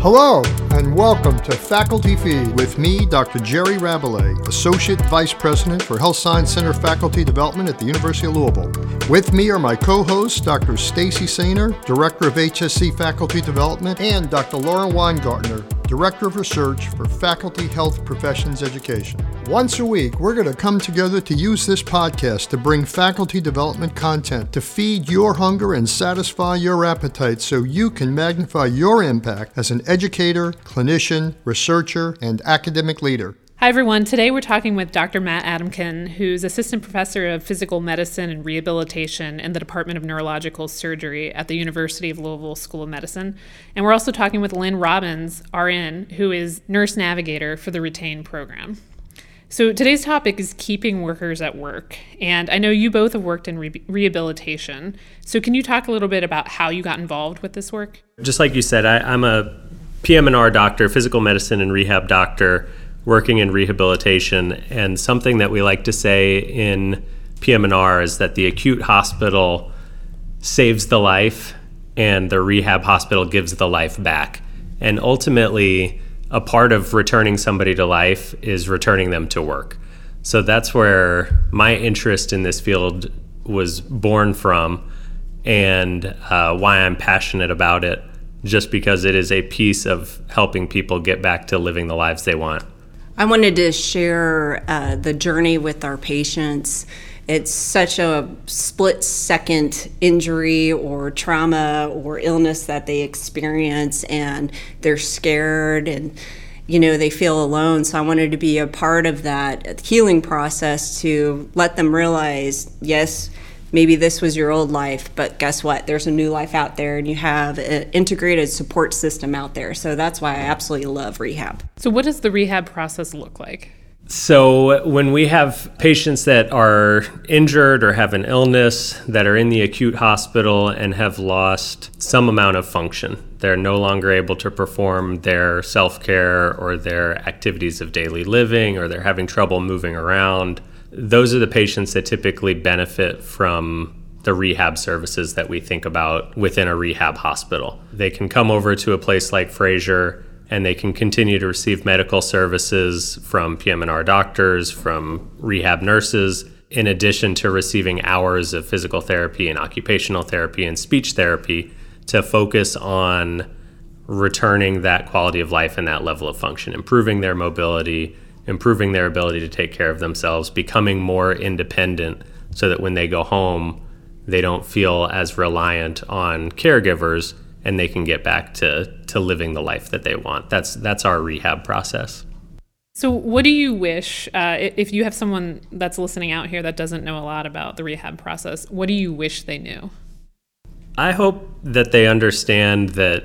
Hello, and welcome to Faculty Feed with me, Dr. Jerry Rabalais, Associate Vice President for Health Science Center Faculty Development at the University of Louisville. With me are my co-hosts, Dr. Stacy Sainer, Director of HSC Faculty Development, and Dr. Lauren Weingartner, Director of Research for Faculty Health Professions Education. Once a week, we're going to come together to use this podcast to bring faculty development content to feed your hunger and satisfy your appetite so you can magnify your impact as an educator, clinician, researcher, and academic leader. Hi, everyone. Today we're talking with Dr. Matt Adamkin, who's Assistant Professor of Physical Medicine and Rehabilitation in the Department of Neurological Surgery at the University of Louisville School of Medicine. And we're also talking with Lynn Robbins, RN, who is Nurse Navigator for the RETAIN program. So today's topic is keeping workers at work. And I know you both have worked in re- rehabilitation. So can you talk a little bit about how you got involved with this work? Just like you said, I, I'm a PM&R doctor, physical medicine and rehab doctor working in rehabilitation. And something that we like to say in PM&R is that the acute hospital saves the life and the rehab hospital gives the life back. And ultimately, a part of returning somebody to life is returning them to work. So that's where my interest in this field was born from and uh, why I'm passionate about it, just because it is a piece of helping people get back to living the lives they want. I wanted to share uh, the journey with our patients. It's such a split second injury or trauma or illness that they experience, and they're scared and you know they feel alone so i wanted to be a part of that healing process to let them realize yes maybe this was your old life, but guess what? There's a new life out there, and you have an integrated support system out there. So that's why I absolutely love rehab. So, what does the rehab process look like? So, when we have patients that are injured or have an illness that are in the acute hospital and have lost some amount of function, they're no longer able to perform their self care or their activities of daily living, or they're having trouble moving around those are the patients that typically benefit from the rehab services that we think about within a rehab hospital. They can come over to a place like Frazier and they can continue to receive medical services from PM&R doctors, from rehab nurses, in addition to receiving hours of physical therapy and occupational therapy and speech therapy to focus on returning that quality of life and that level of function, improving their mobility, improving their ability to take care of themselves, becoming more independent so that when they go home, they don't feel as reliant on caregivers and they can get back to, to living the life that they want. That's, that's our rehab process. So, what do you wish, uh, if you have someone that's listening out here that doesn't know a lot about the rehab process, what do you wish they knew? I hope that they understand that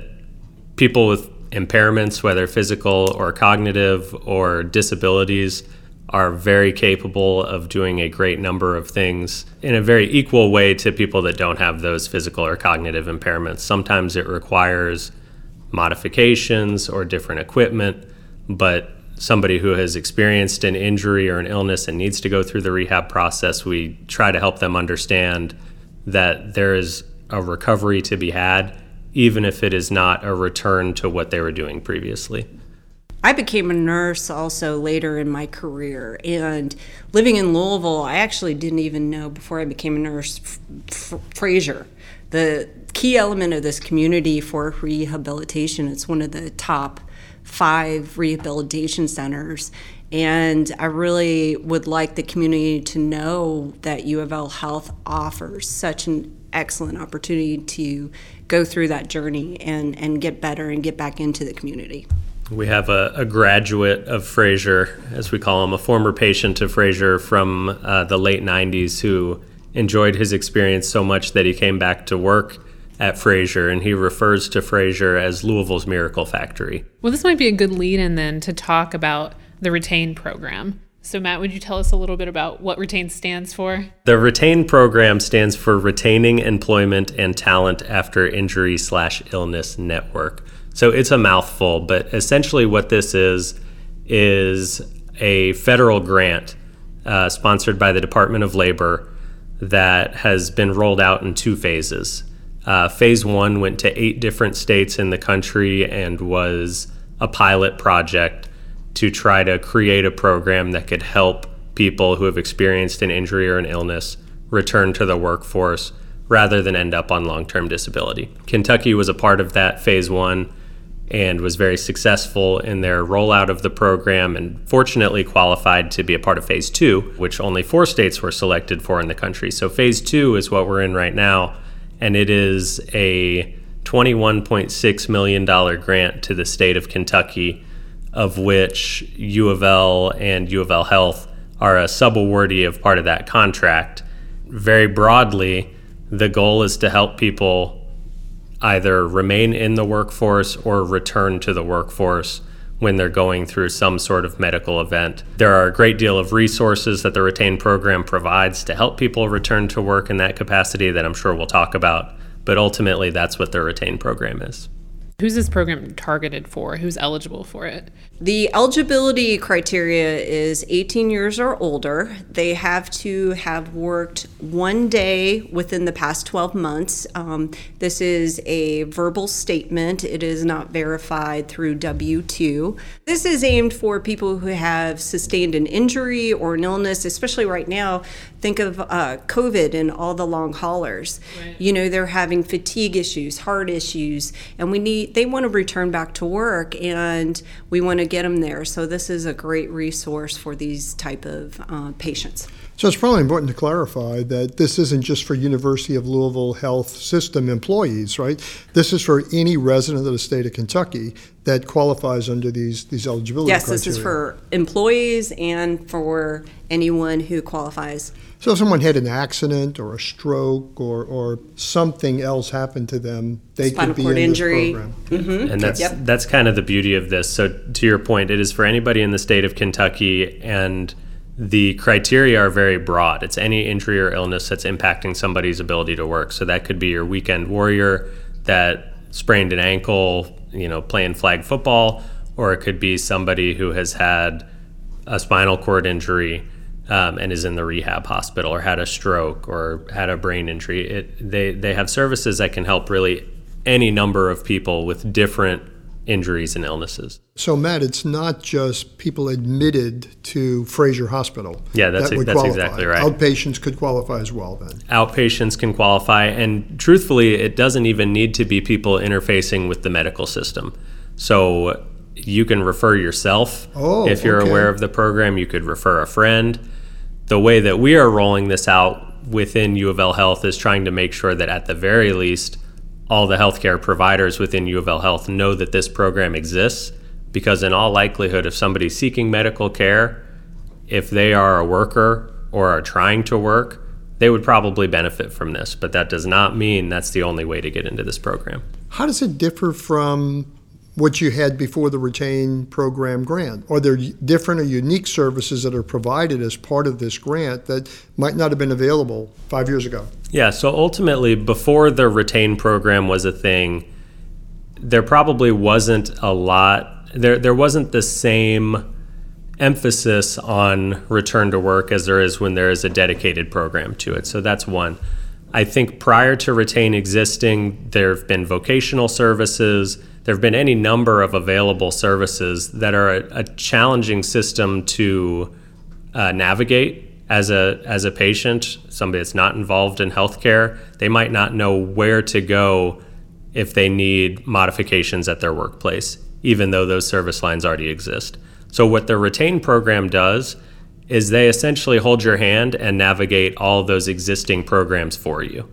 people with impairments, whether physical or cognitive or disabilities, are very capable of doing a great number of things in a very equal way to people that don't have those physical or cognitive impairments. Sometimes it requires modifications or different equipment, but somebody who has experienced an injury or an illness and needs to go through the rehab process, we try to help them understand that there is a recovery to be had even if it is not a return to what they were doing previously. I became a nurse also later in my career. And living in Louisville, I actually didn't even know before I became a nurse F- Frazier. The key element of this community for rehabilitation, it's one of the top five rehabilitation centers. And I really would like the community to know that U of L Health offers such an excellent opportunity to go through that journey and, and get better and get back into the community. We have a, a graduate of Frazier, as we call him, a former patient of Frazier from uh, the late 90s who enjoyed his experience so much that he came back to work at Frazier and he refers to Frazier as Louisville's Miracle Factory. Well, this might be a good lead in then to talk about the Retain program. So, Matt, would you tell us a little bit about what RETAIN stands for? The RETAIN program stands for Retaining Employment and Talent After Injury slash Illness Network. So it's a mouthful, but essentially what this is is a federal grant uh, sponsored by the Department of Labor that has been rolled out in two phases. Uh, phase one went to eight different states in the country and was a pilot project to try to create a program that could help people who have experienced an injury or an illness return to the workforce rather than end up on long term disability. Kentucky was a part of that phase one and was very successful in their rollout of the program and fortunately qualified to be a part of phase two, which only four states were selected for in the country. So, phase two is what we're in right now, and it is a $21.6 million grant to the state of Kentucky, of which U of L and U of L Health are a subawardee of part of that contract. Very broadly, the goal is to help people either remain in the workforce or return to the workforce when they're going through some sort of medical event. There are a great deal of resources that the Retain program provides to help people return to work in that capacity that I'm sure we'll talk about, but ultimately that's what the Retain program is. Who's this program targeted for? Who's eligible for it? The eligibility criteria is 18 years or older. They have to have worked one day within the past 12 months. Um, this is a verbal statement, it is not verified through W 2. This is aimed for people who have sustained an injury or an illness, especially right now. Think of uh, COVID and all the long haulers. Right. You know, they're having fatigue issues, heart issues, and we need, they want to return back to work and we want to get them there. So this is a great resource for these type of uh, patients. So it's probably important to clarify that this isn't just for University of Louisville Health System employees, right? This is for any resident of the state of Kentucky that qualifies under these these eligibility yes, criteria. this is for employees and for anyone who qualifies. So if someone had an accident or a stroke or, or something else happened to them, they Spinal could be cord in injury. this program. Mm-hmm. And that's Yep. that's kind of the beauty of this. So to your point, it is for anybody in the state of Kentucky and the criteria are very broad. It's any injury or illness that's impacting somebody's ability to work. So that could be your weekend warrior that sprained an ankle, you know, playing flag football, or it could be somebody who has had a spinal cord injury um, and is in the rehab hospital, or had a stroke, or had a brain injury. It, they they have services that can help really any number of people with different injuries and illnesses. So Matt, it's not just people admitted to Frazier Hospital. Yeah, that's that would that's qualify. exactly right. Outpatients could qualify as well then. outpatients can qualify and truthfully it doesn't even need to be people interfacing with the medical system so you can refer yourself Oh, if you're okay. aware of the program you could refer a friend the way that we are rolling this out within u of l health is trying to make sure that at the very least all the healthcare providers within u of l health know that this program exists because in all likelihood if somebody's seeking medical care if they are a worker or are trying to work, they would probably benefit from this. But that does not mean that's the only way to get into this program. How does it differ from what you had before the retain program grant? Are there different or unique services that are provided as part of this grant that might not have been available five years ago? Yeah, so ultimately, before the retain program was a thing, there probably wasn't a lot, there, there wasn't the same emphasis on return to work as there is when there is a dedicated program to it. So that's one. I think prior to retain existing, there have been vocational services. There have been any number of available services that are a, a challenging system to uh, navigate as a as a patient, somebody that's not involved in healthcare. They might not know where to go if they need modifications at their workplace, even though those service lines already exist. So, what the retain program does is they essentially hold your hand and navigate all those existing programs for you.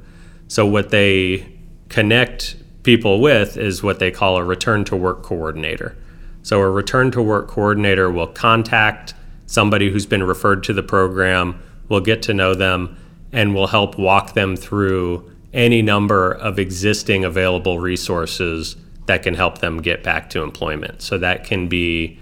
So, what they connect people with is what they call a return to work coordinator. So, a return to work coordinator will contact somebody who's been referred to the program, will get to know them, and will help walk them through any number of existing available resources that can help them get back to employment. So, that can be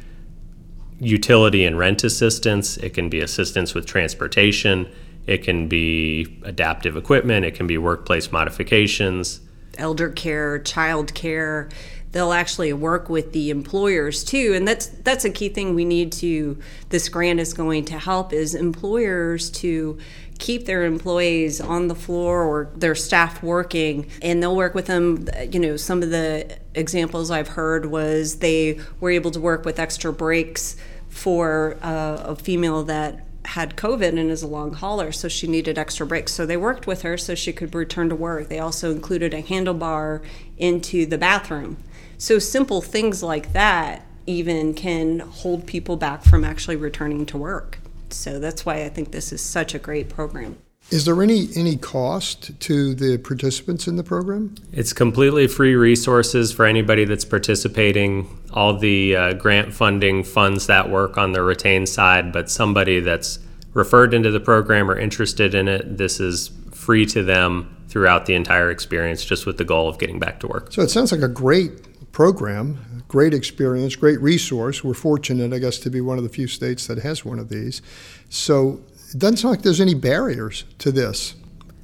utility and rent assistance, it can be assistance with transportation, it can be adaptive equipment, it can be workplace modifications. Elder care, child care. They'll actually work with the employers too, and that's that's a key thing we need to. This grant is going to help is employers to keep their employees on the floor or their staff working and they'll work with them you know some of the examples i've heard was they were able to work with extra breaks for uh, a female that had COVID and is a long hauler, so she needed extra breaks. So they worked with her so she could return to work. They also included a handlebar into the bathroom. So simple things like that even can hold people back from actually returning to work. So that's why I think this is such a great program. Is there any any cost to the participants in the program? It's completely free resources for anybody that's participating. All the uh, grant funding funds that work on the retained side, but somebody that's referred into the program or interested in it, this is free to them throughout the entire experience, just with the goal of getting back to work. So it sounds like a great program, great experience, great resource. We're fortunate, I guess, to be one of the few states that has one of these. So it doesn't sound like there's any barriers to this.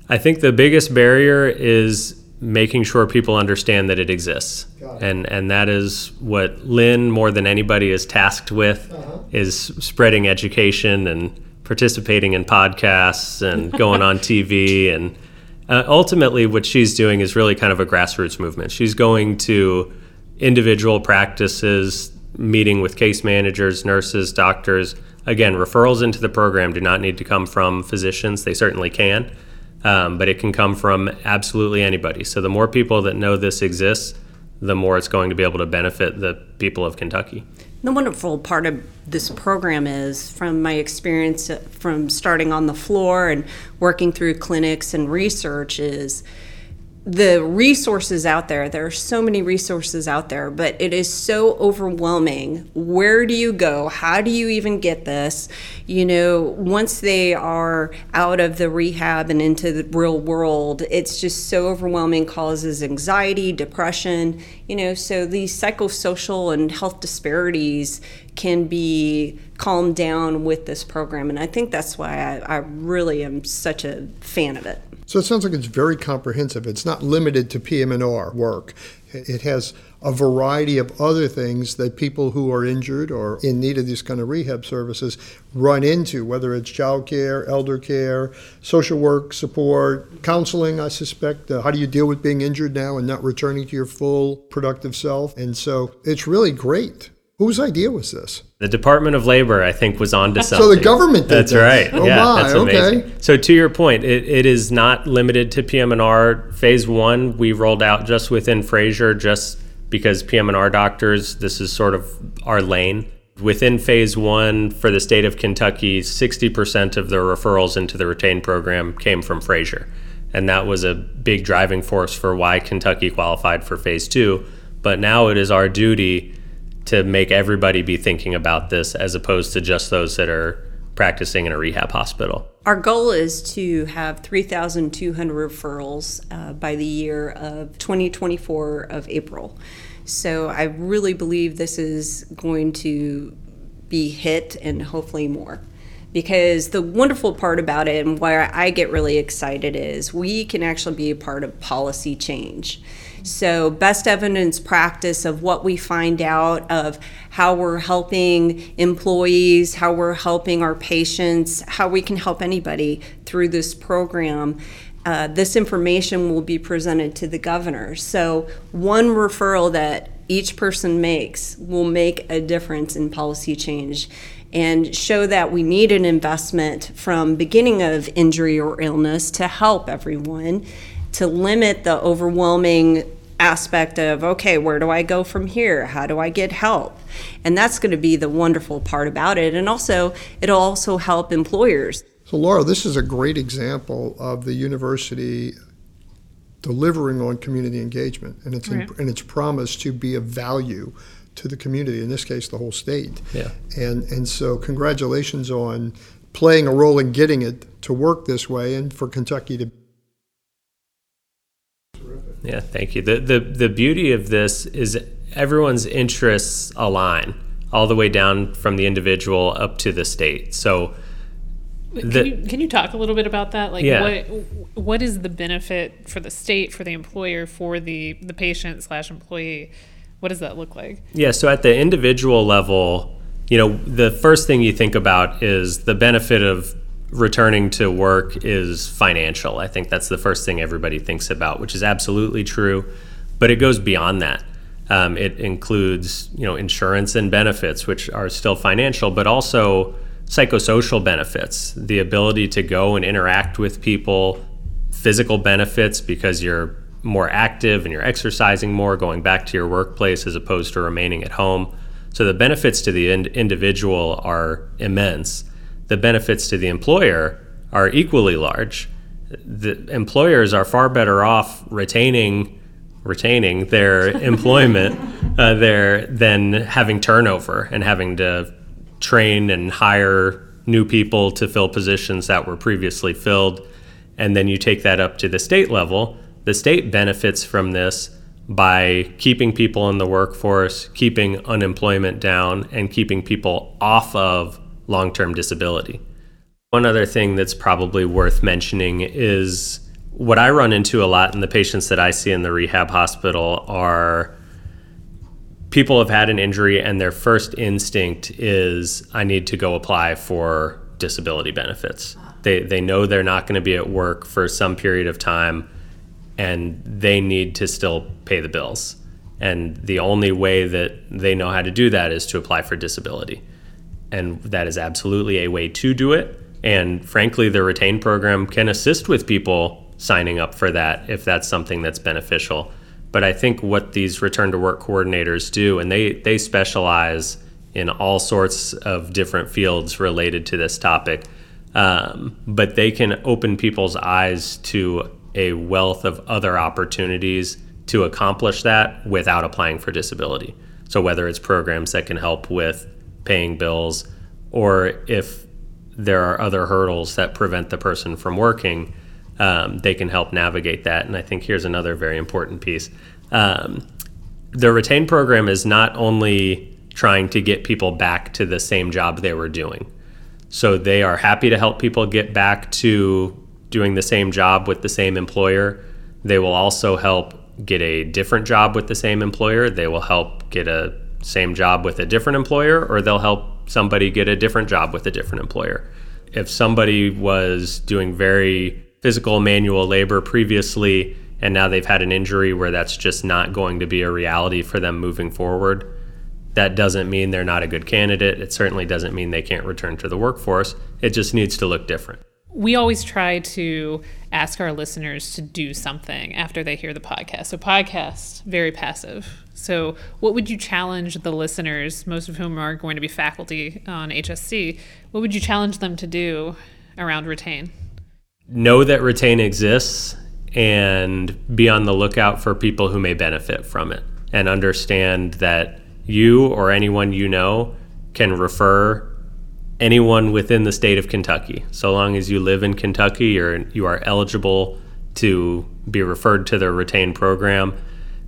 I think the biggest barrier is making sure people understand that it exists. It. And and that is what Lynn more than anybody is tasked with uh-huh. is spreading education and participating in podcasts and going on TV and uh, ultimately what she's doing is really kind of a grassroots movement. She's going to individual practices, meeting with case managers, nurses, doctors, Again, referrals into the program do not need to come from physicians. They certainly can, um, but it can come from absolutely anybody. So the more people that know this exists, the more it's going to be able to benefit the people of Kentucky. The wonderful part of this program is, from my experience from starting on the floor and working through clinics and research, is the resources out there there are so many resources out there but it is so overwhelming. Where do you go? How do you even get this? You know once they are out of the rehab and into the real world it's just so overwhelming causes anxiety depression. You know so these psychosocial and health disparities can be calmed down with this program and i think that's why I, I really am such a fan of it so it sounds like it's very comprehensive. It's not limited to PM&R work. It has a variety of other things that people who are injured or in need of these kind of rehab services run into, whether it's child care, elder care, social work support, counseling, I suspect. Uh, how do you deal with being injured now and not returning to your full productive self? And so it's really great. Whose idea was this? The Department of Labor, I think, was on to something. So the government did That's this. right. Oh yeah, my, that's amazing. okay. So to your point, it, it is not limited to PM&R. Phase one, we rolled out just within Frazier, just because PM&R doctors, this is sort of our lane. Within phase one for the state of Kentucky, 60% of the referrals into the retained program came from Frazier. And that was a big driving force for why Kentucky qualified for phase two. But now it is our duty to make everybody be thinking about this as opposed to just those that are practicing in a rehab hospital. Our goal is to have 3,200 referrals uh, by the year of 2024 of April. So I really believe this is going to be hit and hopefully more. Because the wonderful part about it and why I get really excited is we can actually be a part of policy change. So, best evidence practice of what we find out of how we're helping employees, how we're helping our patients, how we can help anybody through this program. Uh, this information will be presented to the governor. So, one referral that each person makes will make a difference in policy change and show that we need an investment from beginning of injury or illness to help everyone to limit the overwhelming aspect of okay where do i go from here? How do i get help? And that's going to be the wonderful part about it and also it'll also help employers. So laura this is a great example of the university delivering on community engagement and its right. and its promise to be of value to the community in this case the whole state yeah and and so congratulations on playing a role in getting it to work this way and for kentucky to yeah, thank you. The, the, the beauty of this is everyone's interests align all the way down from the individual up to the state. So, the, can, you, can you talk a little bit about that? Like, yeah. what what is the benefit for the state, for the employer, for the the patient slash employee? What does that look like? Yeah. So at the individual level, you know, the first thing you think about is the benefit of returning to work is financial. I think that's the first thing everybody thinks about, which is absolutely true, but it goes beyond that. Um, it includes, you know, insurance and benefits, which are still financial, but also psychosocial benefits, the ability to go and interact with people, physical benefits because you're more active and you're exercising more, going back to your workplace as opposed to remaining at home. So the benefits to the ind- individual are immense. The benefits to the employer are equally large. The employers are far better off retaining retaining their employment uh, there than having turnover and having to train and hire new people to fill positions that were previously filled. And then you take that up to the state level. The state benefits from this by keeping people in the workforce, keeping unemployment down, and keeping people off of long term disability. One other thing that's probably worth mentioning is what I run into a lot in the patients that I see in the rehab hospital are people have had an injury and their first instinct is I need to go apply for disability benefits. They they know they're not going to be at work for some period of time and they need to still pay the bills. And the only way that they know how to do that is to apply for disability. And that is absolutely a way to do it. And frankly, the retain program can assist with people signing up for that if that's something that's beneficial. But I think what these return to work coordinators do, and they, they specialize in all sorts of different fields related to this topic, um, but they can open people's eyes to a wealth of other opportunities to accomplish that without applying for disability. So, whether it's programs that can help with paying bills, or if there are other hurdles that prevent the person from working, um, they can help navigate that. And I think here's another very important piece. Um, the retain program is not only trying to get people back to the same job they were doing. So they are happy to help people get back to doing the same job with the same employer. They will also help get a different job with the same employer. They will help get a same job with a different employer, or they'll help somebody get a different job with a different employer. If somebody was doing very physical manual labor previously and now they've had an injury where that's just not going to be a reality for them moving forward. That doesn't mean they're not a good candidate. It certainly doesn't mean they can't return to the workforce. It just needs to look different. We always try to ask our listeners to do something after they hear the podcast. So, podcast, very passive. So, what would you challenge the listeners, most of whom are going to be faculty on HSC, what would you challenge them to do around retain? know that retain exists and be on the lookout for people who may benefit from it and understand that you or anyone you know can refer anyone within the state of Kentucky. So long as you live in Kentucky or you are eligible to be referred to the retain program,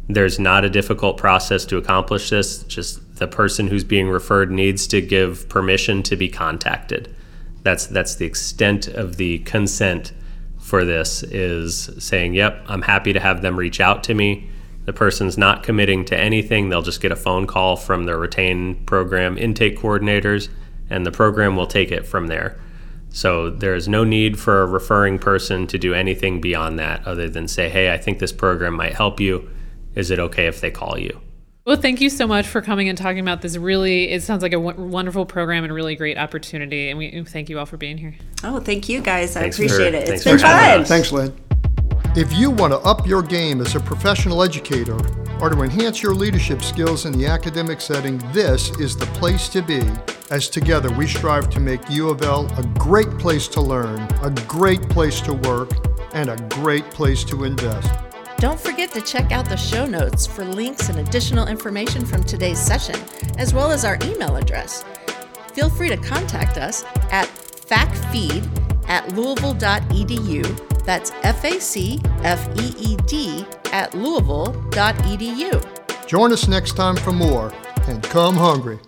there's not a difficult process to accomplish this. Just the person who's being referred needs to give permission to be contacted. That's that's the extent of the consent for this is saying, "Yep, I'm happy to have them reach out to me." The person's not committing to anything. They'll just get a phone call from their retain program intake coordinators and the program will take it from there. So there's no need for a referring person to do anything beyond that other than say, "Hey, I think this program might help you. Is it okay if they call you?" Well, thank you so much for coming and talking about this. Really, it sounds like a w- wonderful program and really great opportunity. And we thank you all for being here. Oh, thank you guys. I Thanks for- appreciate it. It's been fun. Thanks, Lynn. If you want to up your game as a professional educator or to enhance your leadership skills in the academic setting, this is the place to be. As together we strive to make U of L a great place to learn, a great place to work, and a great place to invest. Don't forget to check out the show notes for links and additional information from today's session, as well as our email address. Feel free to contact us at facfeed at louisville.edu. That's F A C F E E D at louisville.edu. Join us next time for more, and come hungry.